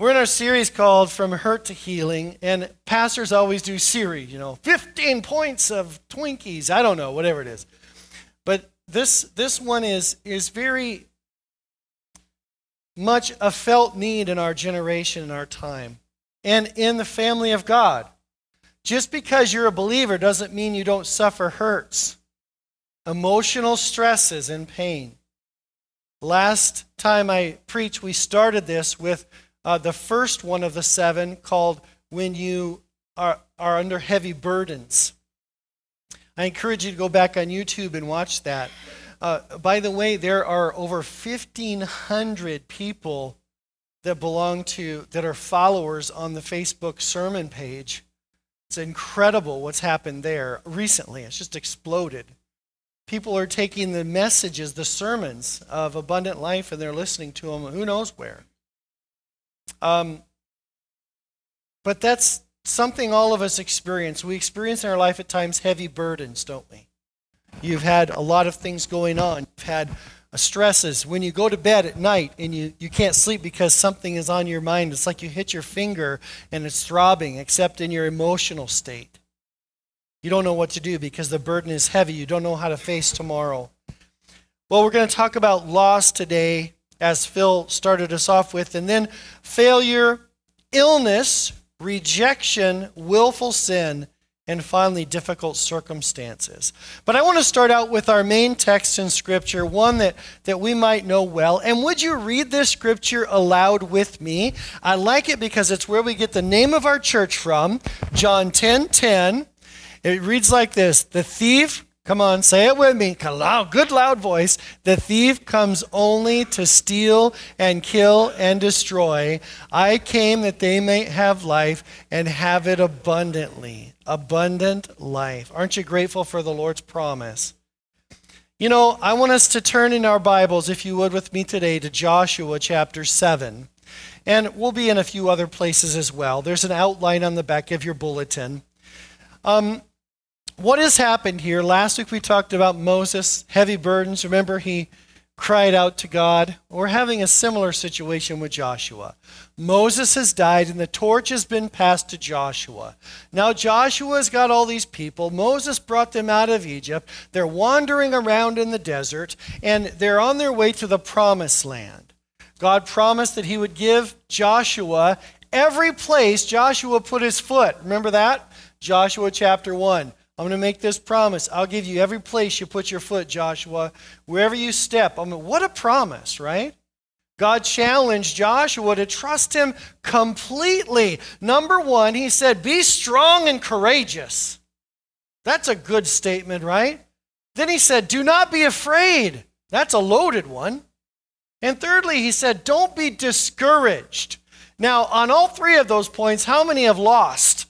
We're in our series called From Hurt to Healing, and pastors always do series, you know, 15 points of Twinkies, I don't know, whatever it is. But this this one is is very much a felt need in our generation and our time and in the family of God. Just because you're a believer doesn't mean you don't suffer hurts, emotional stresses, and pain. Last time I preached, we started this with uh, the first one of the seven called When You Are, are Under Heavy Burdens. I encourage you to go back on YouTube and watch that. Uh, by the way, there are over 1,500 people that belong to, that are followers on the Facebook sermon page. It's incredible what's happened there recently. It's just exploded. People are taking the messages, the sermons of abundant life, and they're listening to them who knows where. Um, but that's something all of us experience. We experience in our life at times heavy burdens, don't we? You've had a lot of things going on. You've had uh, stresses. When you go to bed at night and you, you can't sleep because something is on your mind, it's like you hit your finger and it's throbbing, except in your emotional state. You don't know what to do because the burden is heavy. You don't know how to face tomorrow. Well, we're going to talk about loss today as Phil started us off with, and then failure, illness, rejection, willful sin, and finally difficult circumstances. But I want to start out with our main text in Scripture, one that, that we might know well. And would you read this Scripture aloud with me? I like it because it's where we get the name of our church from, John 10 10. It reads like this The thief Come on, say it with me. Good loud voice. The thief comes only to steal and kill and destroy. I came that they may have life and have it abundantly. Abundant life. Aren't you grateful for the Lord's promise? You know, I want us to turn in our Bibles, if you would, with me today to Joshua chapter 7. And we'll be in a few other places as well. There's an outline on the back of your bulletin. Um, what has happened here? Last week we talked about Moses, heavy burdens. Remember, he cried out to God. We're having a similar situation with Joshua. Moses has died, and the torch has been passed to Joshua. Now, Joshua's got all these people. Moses brought them out of Egypt. They're wandering around in the desert, and they're on their way to the promised land. God promised that he would give Joshua every place Joshua put his foot. Remember that? Joshua chapter 1. I'm going to make this promise. I'll give you every place you put your foot, Joshua. Wherever you step. I mean, what a promise, right? God challenged Joshua to trust him completely. Number one, he said, Be strong and courageous. That's a good statement, right? Then he said, Do not be afraid. That's a loaded one. And thirdly, he said, Don't be discouraged. Now, on all three of those points, how many have lost?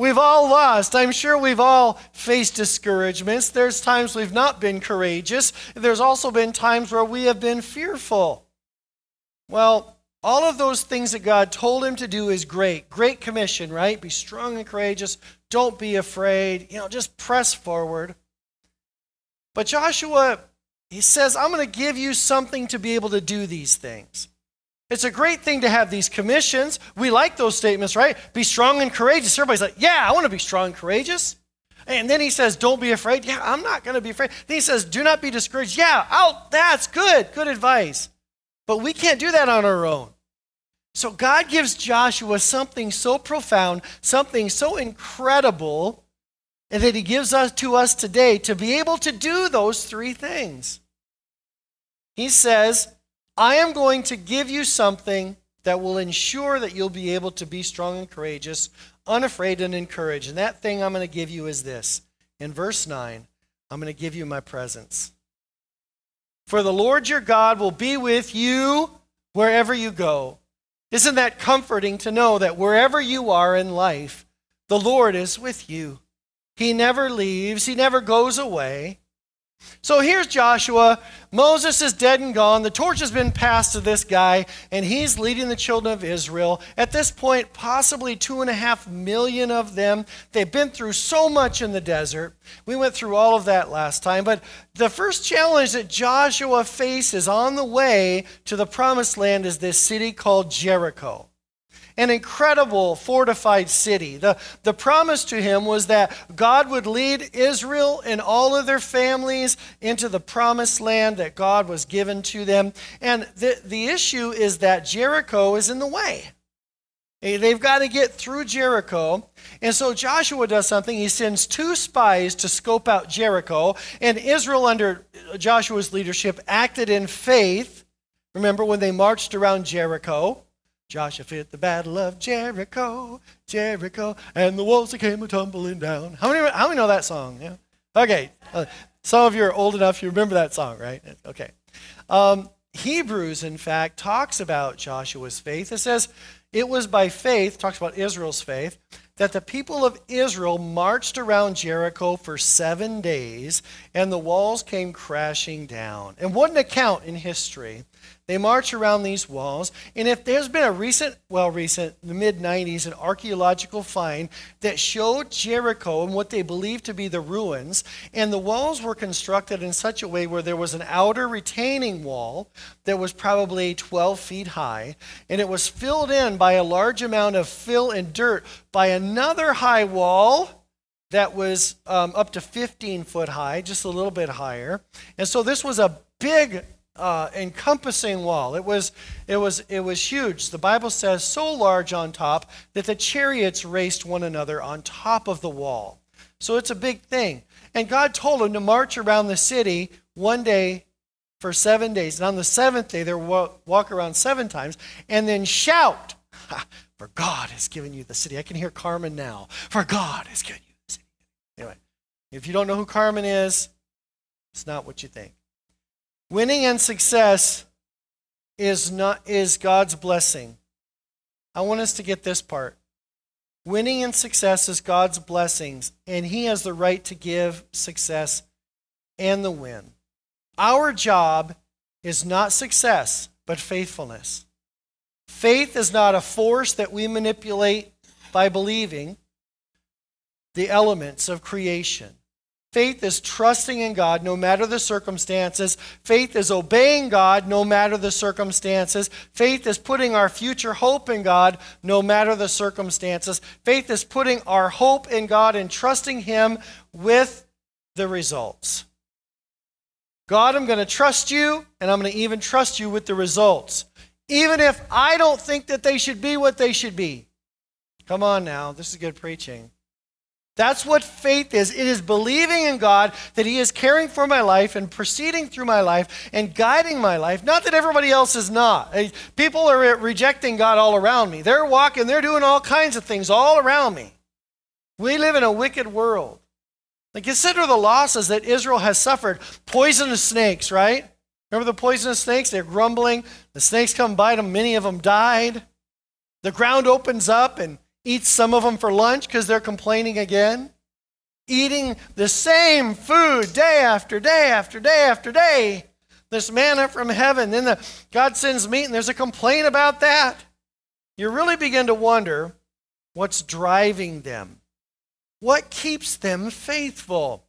We've all lost. I'm sure we've all faced discouragements. There's times we've not been courageous. There's also been times where we have been fearful. Well, all of those things that God told him to do is great. Great commission, right? Be strong and courageous. Don't be afraid. You know, just press forward. But Joshua, he says, I'm going to give you something to be able to do these things. It's a great thing to have these commissions. We like those statements, right? Be strong and courageous. Everybody's like, yeah, I want to be strong and courageous. And then he says, don't be afraid. Yeah, I'm not going to be afraid. Then he says, do not be discouraged. Yeah, I'll, that's good. Good advice. But we can't do that on our own. So God gives Joshua something so profound, something so incredible, and that he gives us to us today to be able to do those three things. He says, I am going to give you something that will ensure that you'll be able to be strong and courageous, unafraid and encouraged. And that thing I'm going to give you is this. In verse 9, I'm going to give you my presence. For the Lord your God will be with you wherever you go. Isn't that comforting to know that wherever you are in life, the Lord is with you? He never leaves, He never goes away. So here's Joshua. Moses is dead and gone. The torch has been passed to this guy, and he's leading the children of Israel. At this point, possibly two and a half million of them. They've been through so much in the desert. We went through all of that last time. But the first challenge that Joshua faces on the way to the promised land is this city called Jericho an incredible fortified city. The, the promise to him was that God would lead Israel and all of their families into the promised land that God was given to them. And the, the issue is that Jericho is in the way. They've got to get through Jericho. And so Joshua does something. He sends two spies to scope out Jericho. And Israel, under Joshua's leadership, acted in faith. Remember when they marched around Jericho? Joshua fit the battle of Jericho, Jericho, and the walls came a tumbling down. How many, how many know that song? Yeah. Okay. Uh, some of you are old enough, you remember that song, right? Okay. Um, Hebrews, in fact, talks about Joshua's faith. It says, it was by faith, talks about Israel's faith, that the people of Israel marched around Jericho for seven days and the walls came crashing down. And what an account in history they march around these walls. And if there's been a recent, well, recent, the mid 90s, an archaeological find that showed Jericho and what they believed to be the ruins, and the walls were constructed in such a way where there was an outer retaining wall that was probably 12 feet high, and it was filled in by a large amount of fill and dirt by another high wall that was um, up to 15 foot high, just a little bit higher. And so this was a big uh, encompassing wall. It was, it, was, it was huge. The Bible says so large on top that the chariots raced one another on top of the wall. So it's a big thing. And God told him to march around the city one day for seven days. And on the seventh day, they walk around seven times and then shout, For God has given you the city. I can hear Carmen now. For God has given you the city. Anyway, if you don't know who Carmen is, it's not what you think. Winning and success is not is God's blessing. I want us to get this part. Winning and success is God's blessings, and He has the right to give success and the win. Our job is not success, but faithfulness. Faith is not a force that we manipulate by believing the elements of creation. Faith is trusting in God no matter the circumstances. Faith is obeying God no matter the circumstances. Faith is putting our future hope in God no matter the circumstances. Faith is putting our hope in God and trusting Him with the results. God, I'm going to trust you, and I'm going to even trust you with the results, even if I don't think that they should be what they should be. Come on now, this is good preaching. That's what faith is. It is believing in God that He is caring for my life and proceeding through my life and guiding my life. Not that everybody else is not. People are rejecting God all around me. They're walking, they're doing all kinds of things all around me. We live in a wicked world. Like consider the losses that Israel has suffered. Poisonous snakes, right? Remember the poisonous snakes? They're grumbling. The snakes come bite them. Many of them died. The ground opens up and eat some of them for lunch because they're complaining again. Eating the same food day after day after day after day. This manna from heaven. Then the, God sends meat and there's a complaint about that. You really begin to wonder what's driving them. What keeps them faithful?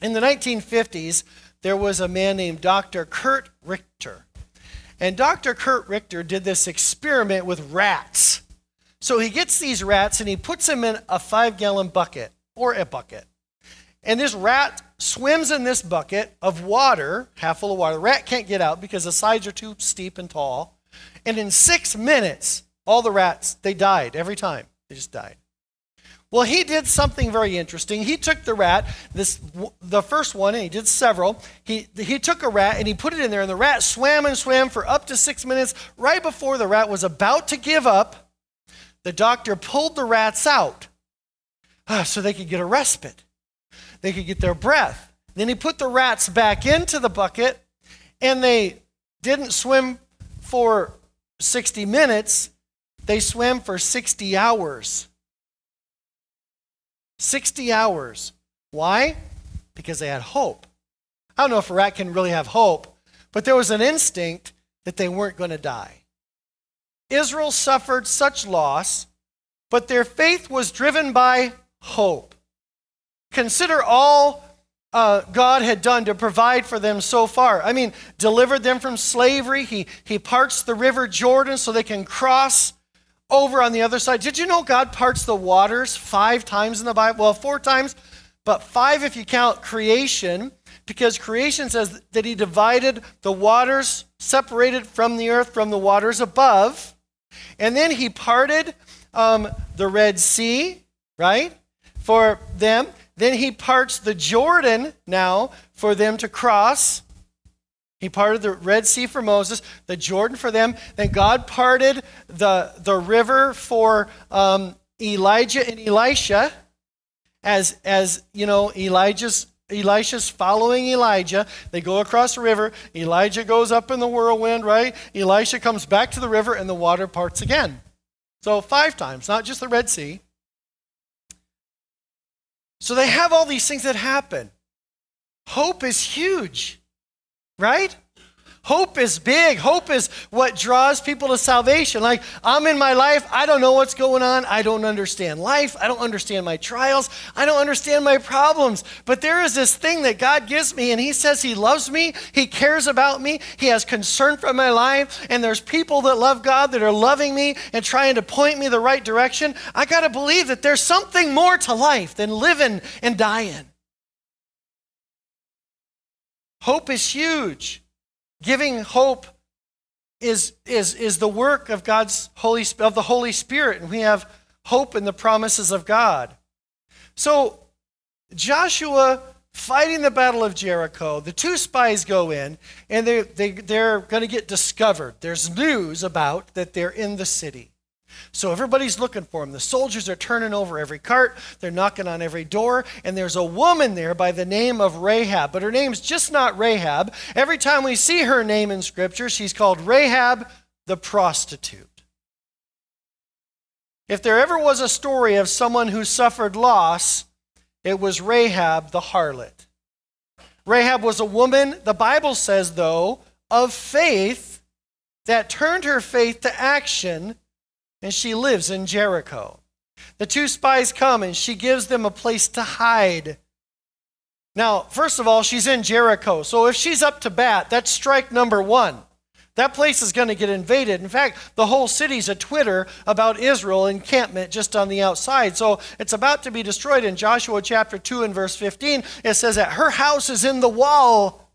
In the 1950s, there was a man named Dr. Curt Richter. And Dr. Curt Richter did this experiment with rats. So he gets these rats and he puts them in a five gallon bucket or a bucket. And this rat swims in this bucket of water, half full of water. The rat can't get out because the sides are too steep and tall. And in six minutes, all the rats, they died every time. They just died. Well, he did something very interesting. He took the rat, this the first one, and he did several. He, he took a rat and he put it in there, and the rat swam and swam for up to six minutes. Right before the rat was about to give up, the doctor pulled the rats out uh, so they could get a respite. They could get their breath. Then he put the rats back into the bucket, and they didn't swim for 60 minutes, they swam for 60 hours. 60 hours. Why? Because they had hope. I don't know if a rat can really have hope, but there was an instinct that they weren't going to die. Israel suffered such loss, but their faith was driven by hope. Consider all uh, God had done to provide for them so far. I mean, delivered them from slavery. He, he parts the river Jordan so they can cross over on the other side. Did you know God parts the waters five times in the Bible? Well, four times, but five if you count creation, because creation says that He divided the waters, separated from the earth from the waters above. And then He parted um, the Red Sea, right, for them. Then he parts the Jordan now for them to cross. He parted the Red Sea for Moses, the Jordan for them. Then God parted the, the river for um, Elijah and Elisha. As, as you know, Elijah's Elisha's following Elijah. They go across the river. Elijah goes up in the whirlwind, right? Elisha comes back to the river and the water parts again. So, five times, not just the Red Sea. So they have all these things that happen. Hope is huge, right? Hope is big. Hope is what draws people to salvation. Like, I'm in my life, I don't know what's going on. I don't understand life. I don't understand my trials. I don't understand my problems. But there is this thing that God gives me, and He says He loves me. He cares about me. He has concern for my life. And there's people that love God that are loving me and trying to point me the right direction. I got to believe that there's something more to life than living and dying. Hope is huge. Giving hope is, is, is the work of God's Holy of the Holy Spirit, and we have hope in the promises of God. So Joshua fighting the battle of Jericho, the two spies go in, and they, they, they're going to get discovered. There's news about that they're in the city. So everybody's looking for him. The soldiers are turning over every cart, they're knocking on every door, and there's a woman there by the name of Rahab. But her name's just not Rahab. Every time we see her name in Scripture, she's called Rahab the prostitute. If there ever was a story of someone who suffered loss, it was Rahab the harlot. Rahab was a woman, the Bible says, though, of faith that turned her faith to action and she lives in Jericho. The two spies come and she gives them a place to hide. Now, first of all, she's in Jericho. So if she's up to bat, that's strike number one. That place is going to get invaded. In fact, the whole city's a Twitter about Israel encampment just on the outside. So it's about to be destroyed. In Joshua chapter 2 and verse 15, it says that her house is in the wall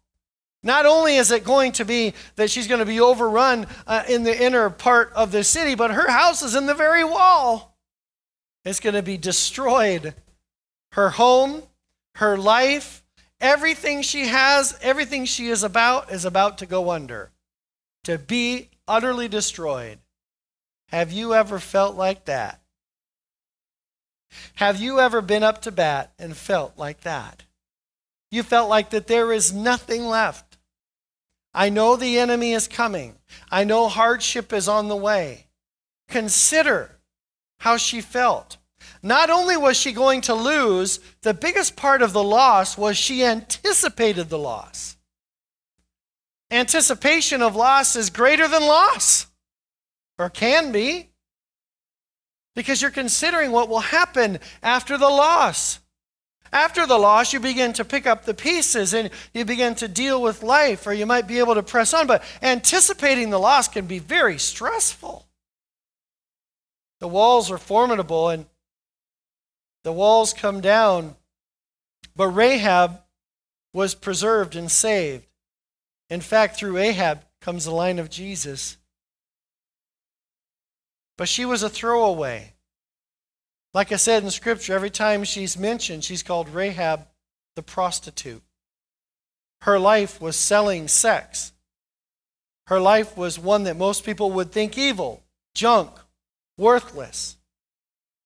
not only is it going to be that she's going to be overrun uh, in the inner part of the city, but her house is in the very wall. It's going to be destroyed. Her home, her life, everything she has, everything she is about, is about to go under, to be utterly destroyed. Have you ever felt like that? Have you ever been up to bat and felt like that? You felt like that there is nothing left. I know the enemy is coming. I know hardship is on the way. Consider how she felt. Not only was she going to lose, the biggest part of the loss was she anticipated the loss. Anticipation of loss is greater than loss, or can be, because you're considering what will happen after the loss. After the loss, you begin to pick up the pieces and you begin to deal with life, or you might be able to press on. But anticipating the loss can be very stressful. The walls are formidable and the walls come down, but Rahab was preserved and saved. In fact, through Rahab comes the line of Jesus. But she was a throwaway. Like I said in Scripture, every time she's mentioned, she's called Rahab the prostitute. Her life was selling sex. Her life was one that most people would think evil, junk, worthless.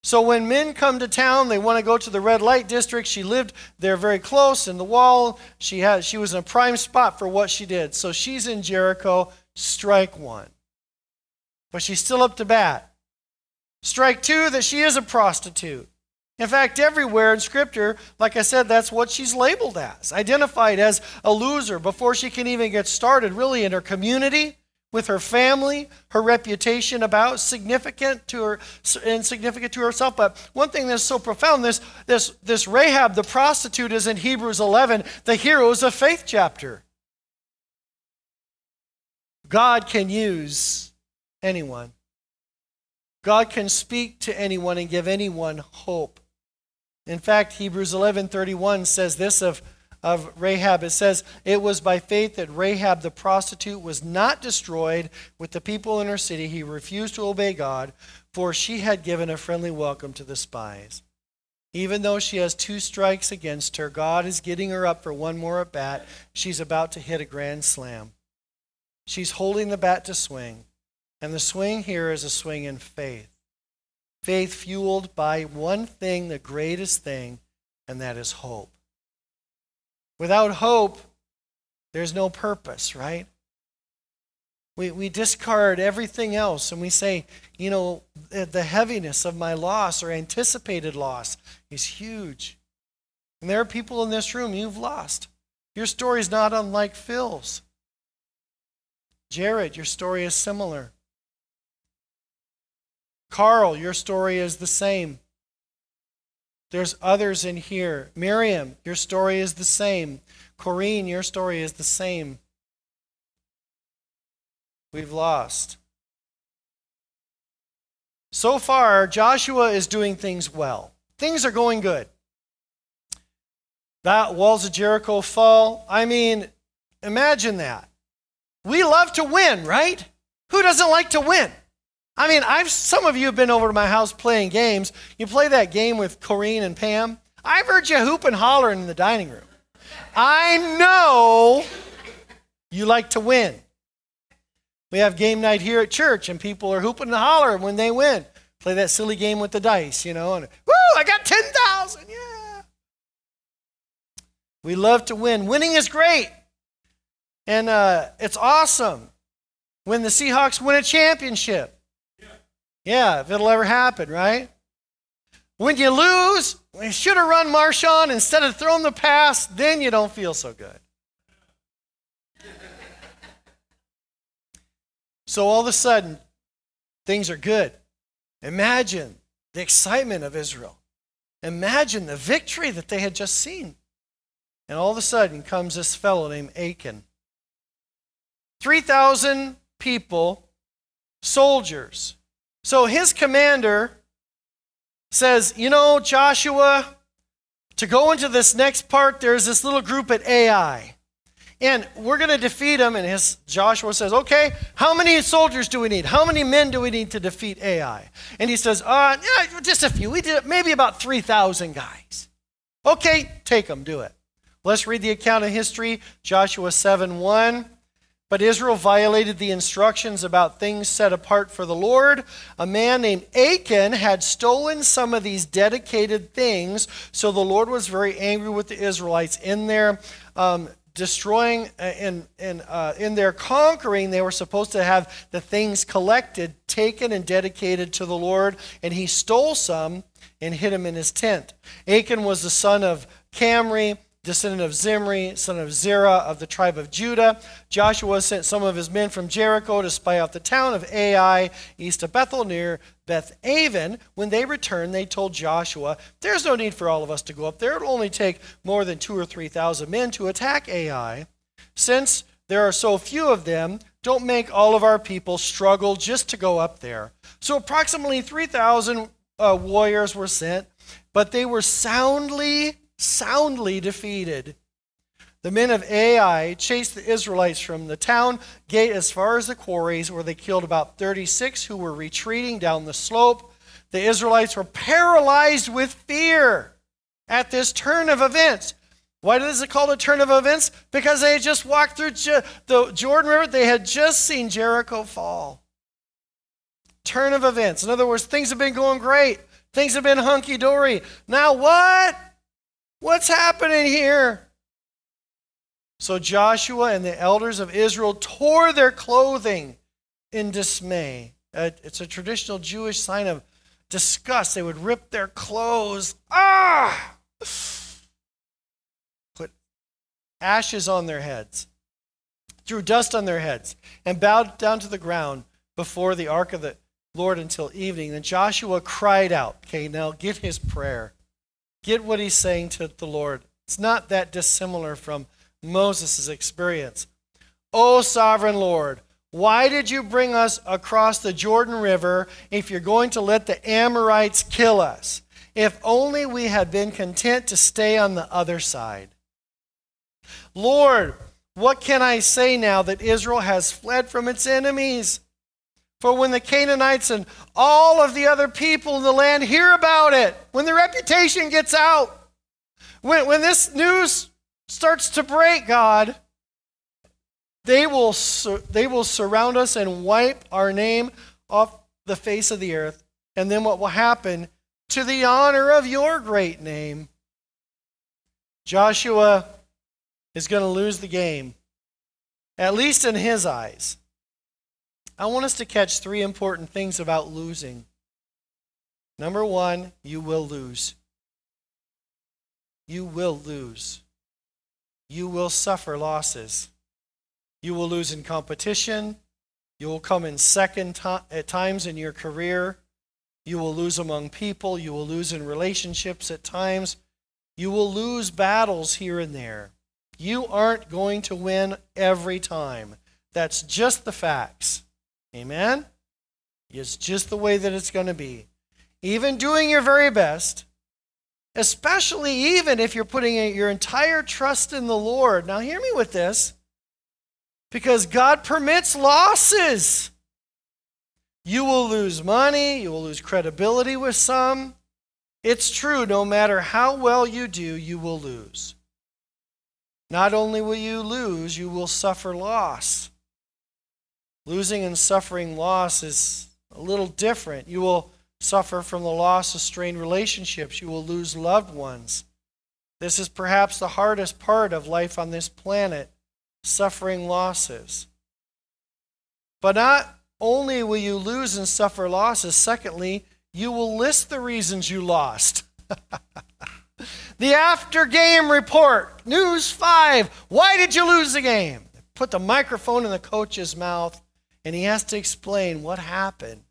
So when men come to town, they want to go to the red light district. She lived there very close in the wall. She had she was in a prime spot for what she did. So she's in Jericho, strike one. But she's still up to bat. Strike two, that she is a prostitute. In fact, everywhere in Scripture, like I said, that's what she's labeled as, identified as a loser before she can even get started, really, in her community, with her family, her reputation about significant to her and significant to herself. But one thing that's so profound, this this this Rahab the prostitute is in Hebrews 11, the heroes of faith chapter. God can use anyone. God can speak to anyone and give anyone hope. In fact, Hebrews 11:31 says this of, of Rahab. It says, "It was by faith that Rahab the prostitute was not destroyed with the people in her city. He refused to obey God, for she had given a friendly welcome to the spies." Even though she has two strikes against her, God is getting her up for one more at bat. She's about to hit a grand slam. She's holding the bat to swing. And the swing here is a swing in faith. Faith fueled by one thing, the greatest thing, and that is hope. Without hope, there's no purpose, right? We, we discard everything else and we say, you know, the heaviness of my loss or anticipated loss is huge. And there are people in this room you've lost. Your story is not unlike Phil's. Jared, your story is similar. Carl, your story is the same. There's others in here. Miriam, your story is the same. Corrine, your story is the same. We've lost. So far, Joshua is doing things well. Things are going good. That walls of Jericho fall. I mean, imagine that. We love to win, right? Who doesn't like to win? I mean, I've some of you have been over to my house playing games. You play that game with Corrine and Pam. I've heard you hoop and hollering in the dining room. I know you like to win. We have game night here at church, and people are hooping and hollering when they win. Play that silly game with the dice, you know, and woo, I got 10,000. Yeah. We love to win. Winning is great. And uh, it's awesome when the Seahawks win a championship. Yeah, if it'll ever happen, right? When you lose, when you should have run Marshawn instead of throwing the pass, then you don't feel so good. so all of a sudden, things are good. Imagine the excitement of Israel. Imagine the victory that they had just seen. And all of a sudden comes this fellow named Achan. 3,000 people, soldiers, so his commander says, You know, Joshua, to go into this next part, there's this little group at Ai. And we're going to defeat them. And his Joshua says, Okay, how many soldiers do we need? How many men do we need to defeat Ai? And he says, uh, yeah, just a few. We did maybe about 3,000 guys. Okay, take them, do it. Let's read the account of history. Joshua 7 1. But Israel violated the instructions about things set apart for the Lord. A man named Achan had stolen some of these dedicated things, so the Lord was very angry with the Israelites. In their um, destroying, uh, in, in, uh, in their conquering, they were supposed to have the things collected, taken, and dedicated to the Lord, and he stole some and hid them in his tent. Achan was the son of Carmi descendant of Zimri, son of Zerah of the tribe of Judah. Joshua sent some of his men from Jericho to spy out the town of Ai, east of Bethel, near Beth Aven. When they returned, they told Joshua, There's no need for all of us to go up there. It'll only take more than two or three thousand men to attack Ai. Since there are so few of them, don't make all of our people struggle just to go up there. So approximately 3,000 uh, warriors were sent, but they were soundly soundly defeated. The men of Ai chased the Israelites from the town gate as far as the quarries, where they killed about 36 who were retreating down the slope. The Israelites were paralyzed with fear at this turn of events. Why is it called a turn of events? Because they had just walked through the Jordan River. They had just seen Jericho fall. Turn of events. In other words, things have been going great. Things have been hunky dory. Now what? What's happening here? So Joshua and the elders of Israel tore their clothing in dismay. Uh, it's a traditional Jewish sign of disgust. They would rip their clothes. Ah! Put ashes on their heads, threw dust on their heads, and bowed down to the ground before the ark of the Lord until evening. Then Joshua cried out. Okay, now get his prayer. Get what he's saying to the Lord. It's not that dissimilar from Moses' experience. O sovereign Lord, why did you bring us across the Jordan River if you're going to let the Amorites kill us? If only we had been content to stay on the other side. Lord, what can I say now that Israel has fled from its enemies? For when the Canaanites and all of the other people in the land hear about it, when the reputation gets out, when, when this news starts to break, God, they will, they will surround us and wipe our name off the face of the earth. And then what will happen? To the honor of your great name. Joshua is going to lose the game, at least in his eyes. I want us to catch three important things about losing. Number one, you will lose. You will lose. You will suffer losses. You will lose in competition. You will come in second to- at times in your career. You will lose among people. You will lose in relationships at times. You will lose battles here and there. You aren't going to win every time. That's just the facts. Amen? It's just the way that it's going to be. Even doing your very best, especially even if you're putting your entire trust in the Lord. Now, hear me with this because God permits losses. You will lose money, you will lose credibility with some. It's true, no matter how well you do, you will lose. Not only will you lose, you will suffer loss. Losing and suffering loss is a little different. You will suffer from the loss of strained relationships. You will lose loved ones. This is perhaps the hardest part of life on this planet suffering losses. But not only will you lose and suffer losses, secondly, you will list the reasons you lost. the after game report, news five. Why did you lose the game? Put the microphone in the coach's mouth and he has to explain what happened.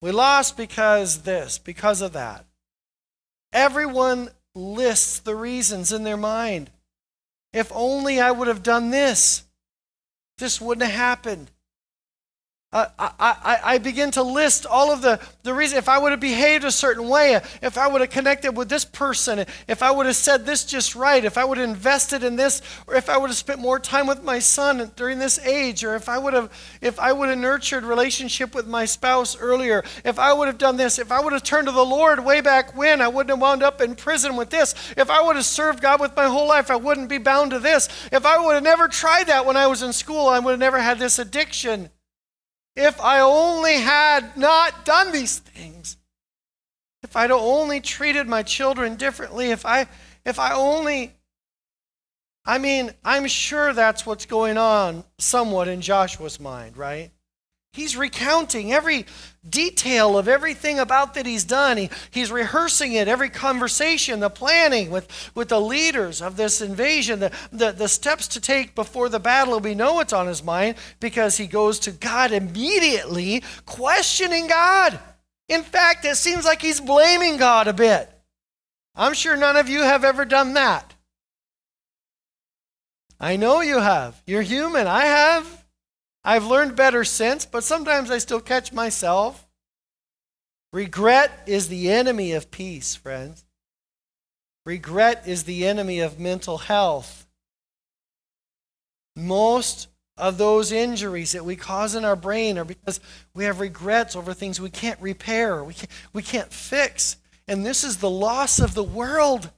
We lost because this, because of that. Everyone lists the reasons in their mind. If only I would have done this, this wouldn't have happened. I, I, I begin to list all of the, the reasons. If I would have behaved a certain way, if I would have connected with this person, if I would have said this just right, if I would have invested in this, or if I would have spent more time with my son during this age, or if I would have, if I would have nurtured relationship with my spouse earlier, if I would have done this, if I would have turned to the Lord way back when, I wouldn't have wound up in prison with this. If I would have served God with my whole life, I wouldn't be bound to this. If I would have never tried that when I was in school, I would have never had this addiction. If I only had not done these things, if I'd only treated my children differently, if I, if I only, I mean, I'm sure that's what's going on somewhat in Joshua's mind, right? He's recounting every detail of everything about that he's done. He, he's rehearsing it, every conversation, the planning with, with the leaders of this invasion, the, the, the steps to take before the battle. We know it's on his mind because he goes to God immediately, questioning God. In fact, it seems like he's blaming God a bit. I'm sure none of you have ever done that. I know you have. You're human. I have. I've learned better since, but sometimes I still catch myself. Regret is the enemy of peace, friends. Regret is the enemy of mental health. Most of those injuries that we cause in our brain are because we have regrets over things we can't repair, we can't, we can't fix. And this is the loss of the world.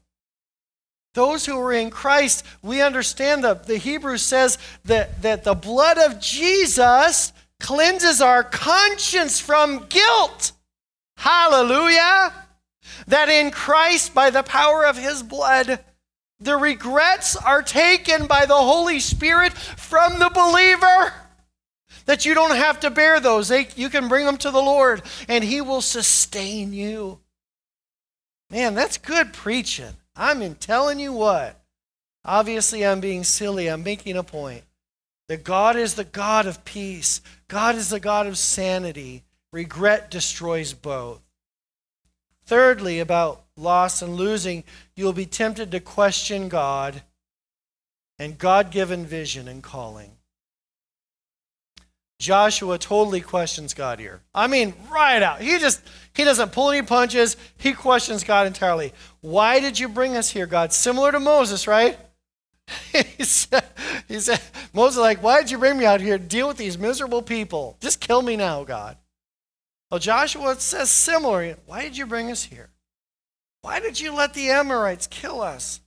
Those who are in Christ, we understand that the Hebrew says that, that the blood of Jesus cleanses our conscience from guilt. Hallelujah. That in Christ, by the power of his blood, the regrets are taken by the Holy Spirit from the believer. that you don't have to bear those. They, you can bring them to the Lord, and He will sustain you. Man, that's good preaching. I'm in telling you what. Obviously, I'm being silly. I'm making a point. That God is the God of peace, God is the God of sanity. Regret destroys both. Thirdly, about loss and losing, you'll be tempted to question God and God given vision and calling. Joshua totally questions God here. I mean, right out. He just he doesn't pull any punches. He questions God entirely. Why did you bring us here, God? Similar to Moses, right? he said, he said Moses like, why did you bring me out here to deal with these miserable people? Just kill me now, God. Well, Joshua says similar. Why did you bring us here? Why did you let the Amorites kill us?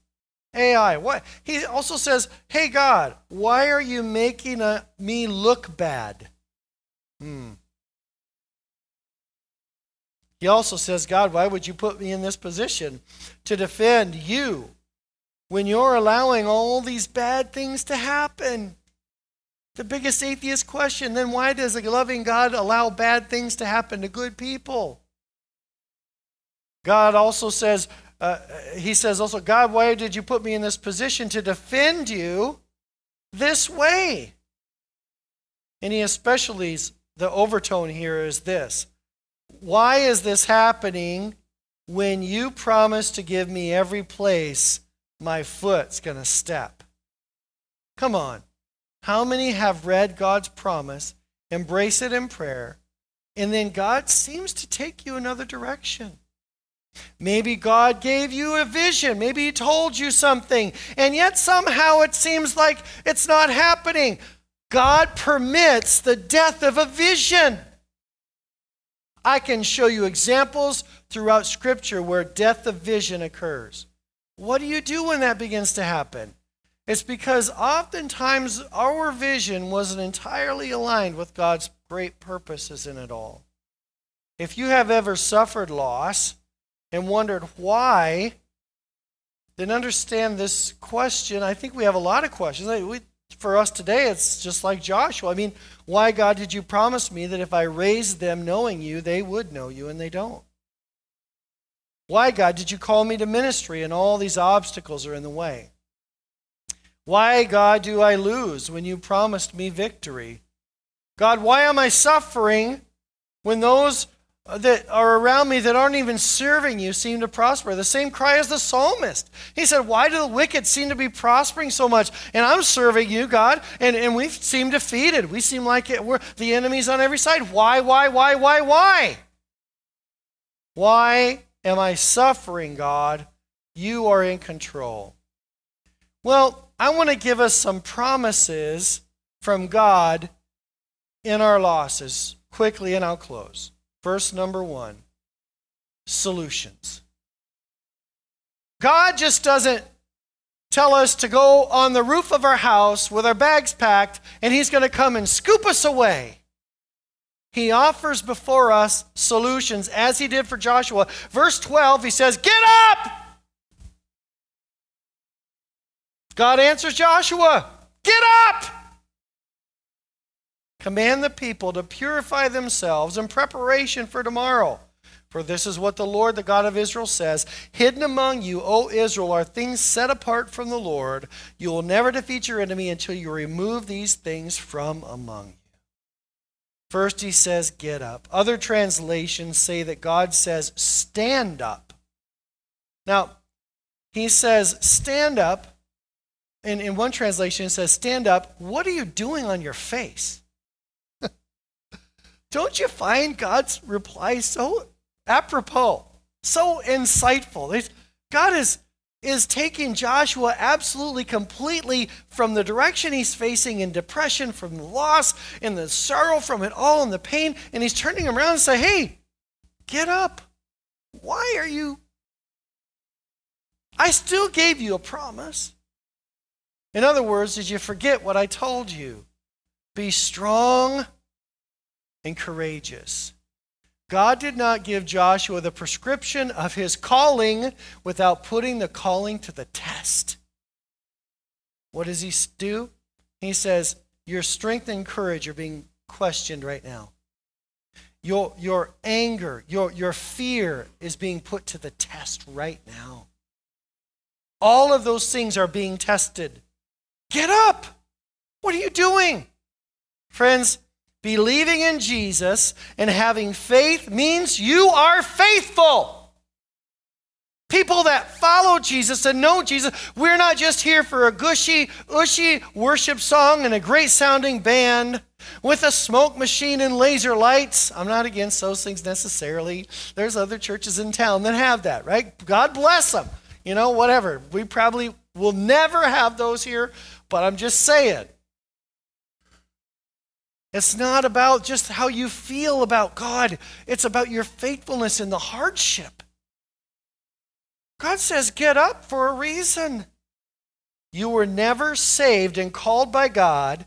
Ai. What? He also says, "Hey God, why are you making a, me look bad?" Hmm. He also says, "God, why would you put me in this position to defend you when you're allowing all these bad things to happen?" The biggest atheist question, then why does a loving God allow bad things to happen to good people? God also says, uh, he says also, God, why did you put me in this position to defend you this way? And he especially, the overtone here is this Why is this happening when you promise to give me every place my foot's going to step? Come on. How many have read God's promise, embrace it in prayer, and then God seems to take you another direction? Maybe God gave you a vision. Maybe He told you something, and yet somehow it seems like it's not happening. God permits the death of a vision. I can show you examples throughout Scripture where death of vision occurs. What do you do when that begins to happen? It's because oftentimes our vision wasn't entirely aligned with God's great purposes in it all. If you have ever suffered loss, and wondered why, then understand this question. I think we have a lot of questions. We, for us today, it's just like Joshua. I mean, why, God, did you promise me that if I raised them knowing you, they would know you, and they don't? Why, God, did you call me to ministry and all these obstacles are in the way? Why, God, do I lose when you promised me victory? God, why am I suffering when those that are around me that aren't even serving you seem to prosper. The same cry as the psalmist. He said, Why do the wicked seem to be prospering so much? And I'm serving you, God, and, and we seem defeated. We seem like it, we're the enemies on every side. Why, why, why, why, why? Why am I suffering, God? You are in control. Well, I want to give us some promises from God in our losses quickly, and I'll close. Verse number one solutions. God just doesn't tell us to go on the roof of our house with our bags packed and He's going to come and scoop us away. He offers before us solutions as He did for Joshua. Verse 12, He says, Get up! God answers Joshua, Get up! Command the people to purify themselves in preparation for tomorrow. For this is what the Lord, the God of Israel, says Hidden among you, O Israel, are things set apart from the Lord. You will never defeat your enemy until you remove these things from among you. First, he says, Get up. Other translations say that God says, Stand up. Now, he says, Stand up. And in one translation, it says, Stand up. What are you doing on your face? Don't you find God's reply so apropos, so insightful? God is, is taking Joshua absolutely completely from the direction he's facing in depression, from the loss, and the sorrow from it all, and the pain, and he's turning him around and say, Hey, get up. Why are you? I still gave you a promise. In other words, did you forget what I told you? Be strong and courageous. God did not give Joshua the prescription of his calling without putting the calling to the test. What does he do? He says, Your strength and courage are being questioned right now. Your, your anger, your, your fear is being put to the test right now. All of those things are being tested. Get up! What are you doing? Friends, believing in Jesus and having faith means you are faithful. People that follow Jesus and know Jesus, we're not just here for a gushy, ushy worship song and a great sounding band with a smoke machine and laser lights. I'm not against those things necessarily. There's other churches in town that have that, right? God bless them. You know, whatever. We probably will never have those here, but I'm just saying. It's not about just how you feel about God, it's about your faithfulness in the hardship. God says, get up for a reason. You were never saved and called by God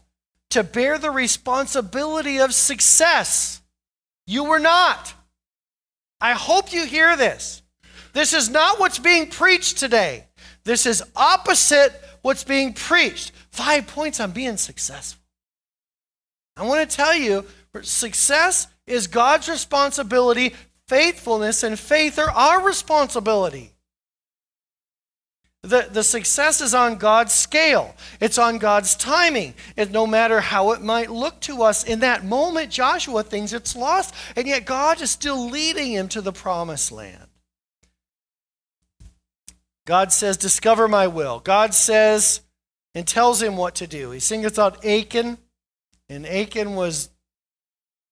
to bear the responsibility of success. You were not. I hope you hear this. This is not what's being preached today. This is opposite what's being preached. Five points on being successful. I want to tell you success is God's responsibility, faithfulness and faith are our responsibility. The, the success is on God's scale. It's on God's timing. And no matter how it might look to us in that moment, Joshua thinks it's lost, and yet God is still leading him to the promised land. God says, Discover my will. God says, and tells him what to do. He sings out Achan, and Achan was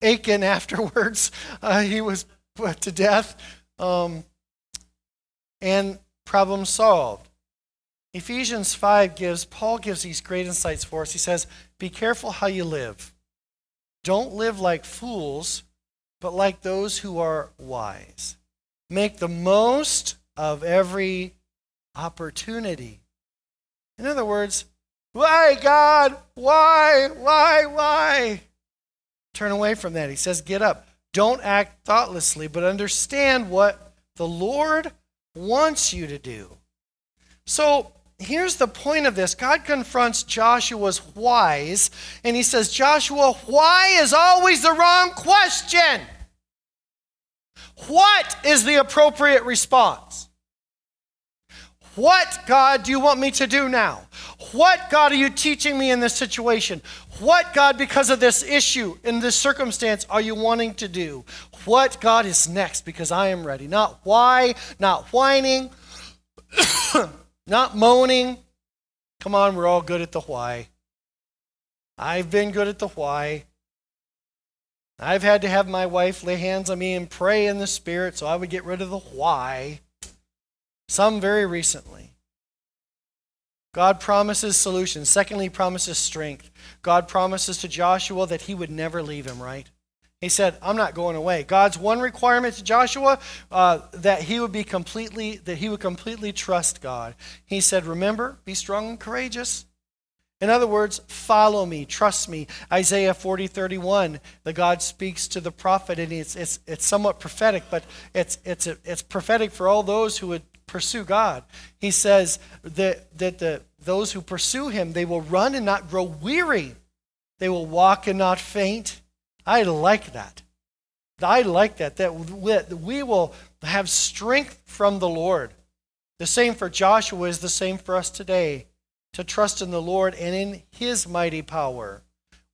Achan afterwards. Uh, he was put to death, um, and problem solved. Ephesians 5 gives, Paul gives these great insights for us. He says, Be careful how you live. Don't live like fools, but like those who are wise. Make the most of every opportunity. In other words, why, God? Why? Why? Why? Turn away from that. He says, Get up. Don't act thoughtlessly, but understand what the Lord wants you to do. So, here's the point of this God confronts Joshua's whys, and he says, Joshua, why is always the wrong question? What is the appropriate response? What, God, do you want me to do now? What, God, are you teaching me in this situation? What, God, because of this issue, in this circumstance, are you wanting to do? What, God, is next because I am ready? Not why, not whining. Not moaning. Come on, we're all good at the why. I've been good at the why. I've had to have my wife lay hands on me and pray in the Spirit so I would get rid of the why. Some very recently. God promises solutions. Secondly, he promises strength. God promises to Joshua that he would never leave him, right? He said, I'm not going away. God's one requirement to Joshua, uh, that he would be completely, that he would completely trust God. He said, remember, be strong and courageous. In other words, follow me, trust me. Isaiah 40, 31, the God speaks to the prophet, and it's, it's, it's somewhat prophetic, but it's, it's, it's prophetic for all those who would pursue God. He says that, that the, those who pursue him, they will run and not grow weary. They will walk and not faint. I like that. I like that, that we will have strength from the Lord. The same for Joshua is the same for us today to trust in the Lord and in his mighty power.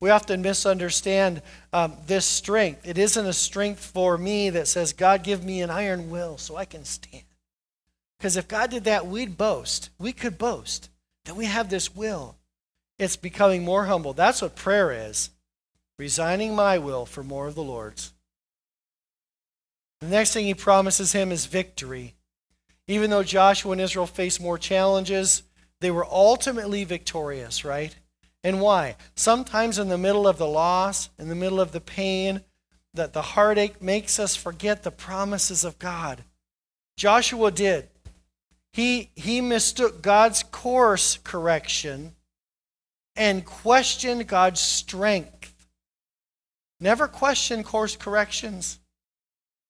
We often misunderstand um, this strength. It isn't a strength for me that says, God, give me an iron will so I can stand. Because if God did that, we'd boast. We could boast that we have this will. It's becoming more humble. That's what prayer is resigning my will for more of the Lord's. The next thing he promises him is victory. Even though Joshua and Israel faced more challenges, they were ultimately victorious, right? And why? Sometimes in the middle of the loss, in the middle of the pain, that the heartache makes us forget the promises of God. Joshua did. He, he mistook God's course correction and questioned God's strength. Never question course corrections.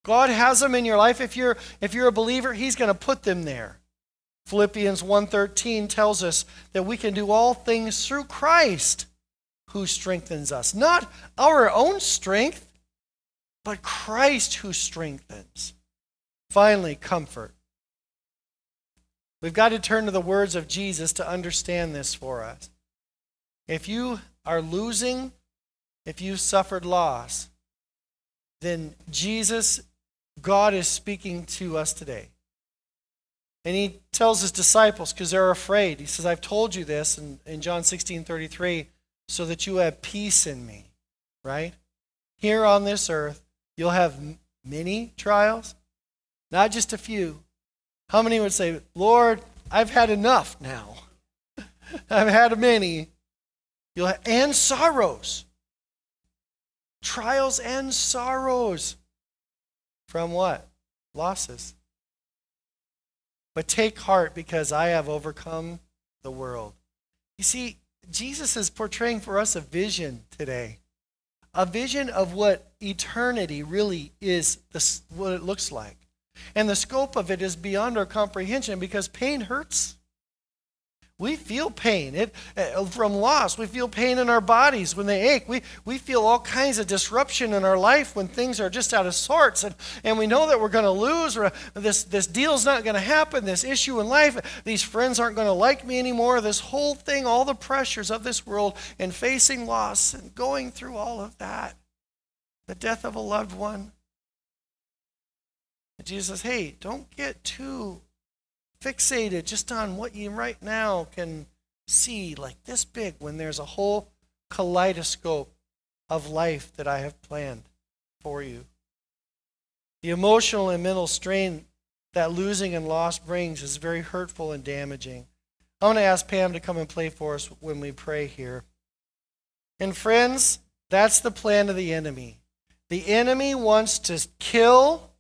God has them in your life. If you're, if you're a believer, He's going to put them there. Philippians 1.13 tells us that we can do all things through Christ who strengthens us. Not our own strength, but Christ who strengthens. Finally, comfort. We've got to turn to the words of Jesus to understand this for us. If you are losing, if you've suffered loss, then Jesus, God is speaking to us today. And he tells his disciples, because they're afraid, he says, I've told you this in, in John 16 33, so that you have peace in me, right? Here on this earth, you'll have many trials, not just a few. How many would say, Lord, I've had enough now? I've had many. You'll have, and sorrows. Trials and sorrows. From what? Losses. But take heart because I have overcome the world. You see, Jesus is portraying for us a vision today. A vision of what eternity really is, what it looks like. And the scope of it is beyond our comprehension because pain hurts. We feel pain it, uh, from loss. We feel pain in our bodies when they ache. We, we feel all kinds of disruption in our life when things are just out of sorts. And, and we know that we're going to lose, or this, this deal's not going to happen, this issue in life, these friends aren't going to like me anymore, this whole thing, all the pressures of this world, and facing loss and going through all of that. The death of a loved one. Jesus says, hey, don't get too fixated just on what you right now can see like this big when there's a whole kaleidoscope of life that I have planned for you. The emotional and mental strain that losing and loss brings is very hurtful and damaging. I want to ask Pam to come and play for us when we pray here. And friends, that's the plan of the enemy. The enemy wants to kill,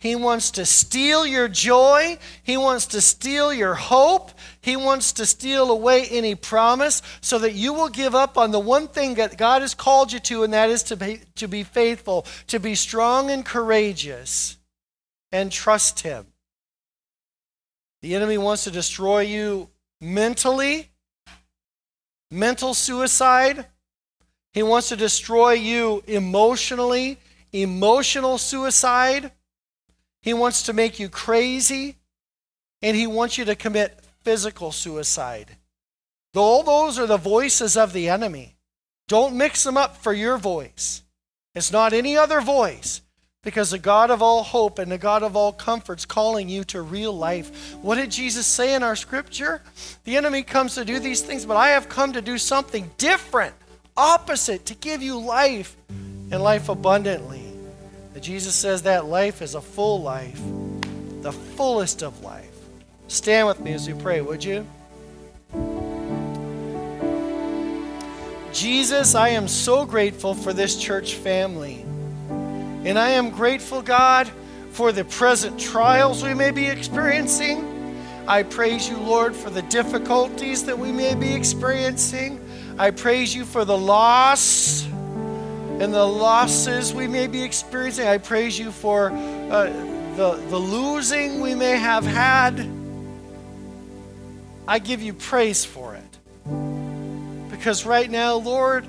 he wants to steal your joy. He wants to steal your hope. He wants to steal away any promise so that you will give up on the one thing that God has called you to, and that is to be, to be faithful, to be strong and courageous, and trust Him. The enemy wants to destroy you mentally, mental suicide. He wants to destroy you emotionally, emotional suicide. He wants to make you crazy, and he wants you to commit physical suicide. All those are the voices of the enemy. Don't mix them up for your voice. It's not any other voice because the God of all hope and the God of all comfort's calling you to real life. What did Jesus say in our scripture? The enemy comes to do these things, but I have come to do something different, opposite, to give you life and life abundantly. That Jesus says that life is a full life, the fullest of life. Stand with me as we pray, would you? Jesus, I am so grateful for this church family. And I am grateful, God, for the present trials we may be experiencing. I praise you, Lord, for the difficulties that we may be experiencing. I praise you for the loss and the losses we may be experiencing. I praise you for uh, the, the losing we may have had. I give you praise for it. Because right now, Lord,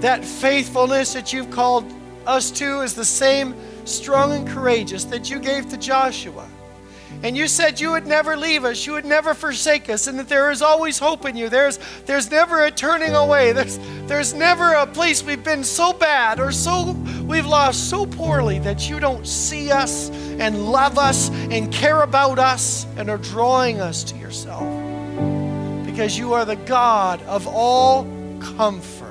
that faithfulness that you've called us to is the same strong and courageous that you gave to Joshua. And you said you would never leave us, you would never forsake us, and that there is always hope in you. There's, there's never a turning away. There's, there's never a place we've been so bad or so we've lost so poorly that you don't see us and love us and care about us and are drawing us to yourself. Because you are the God of all comfort.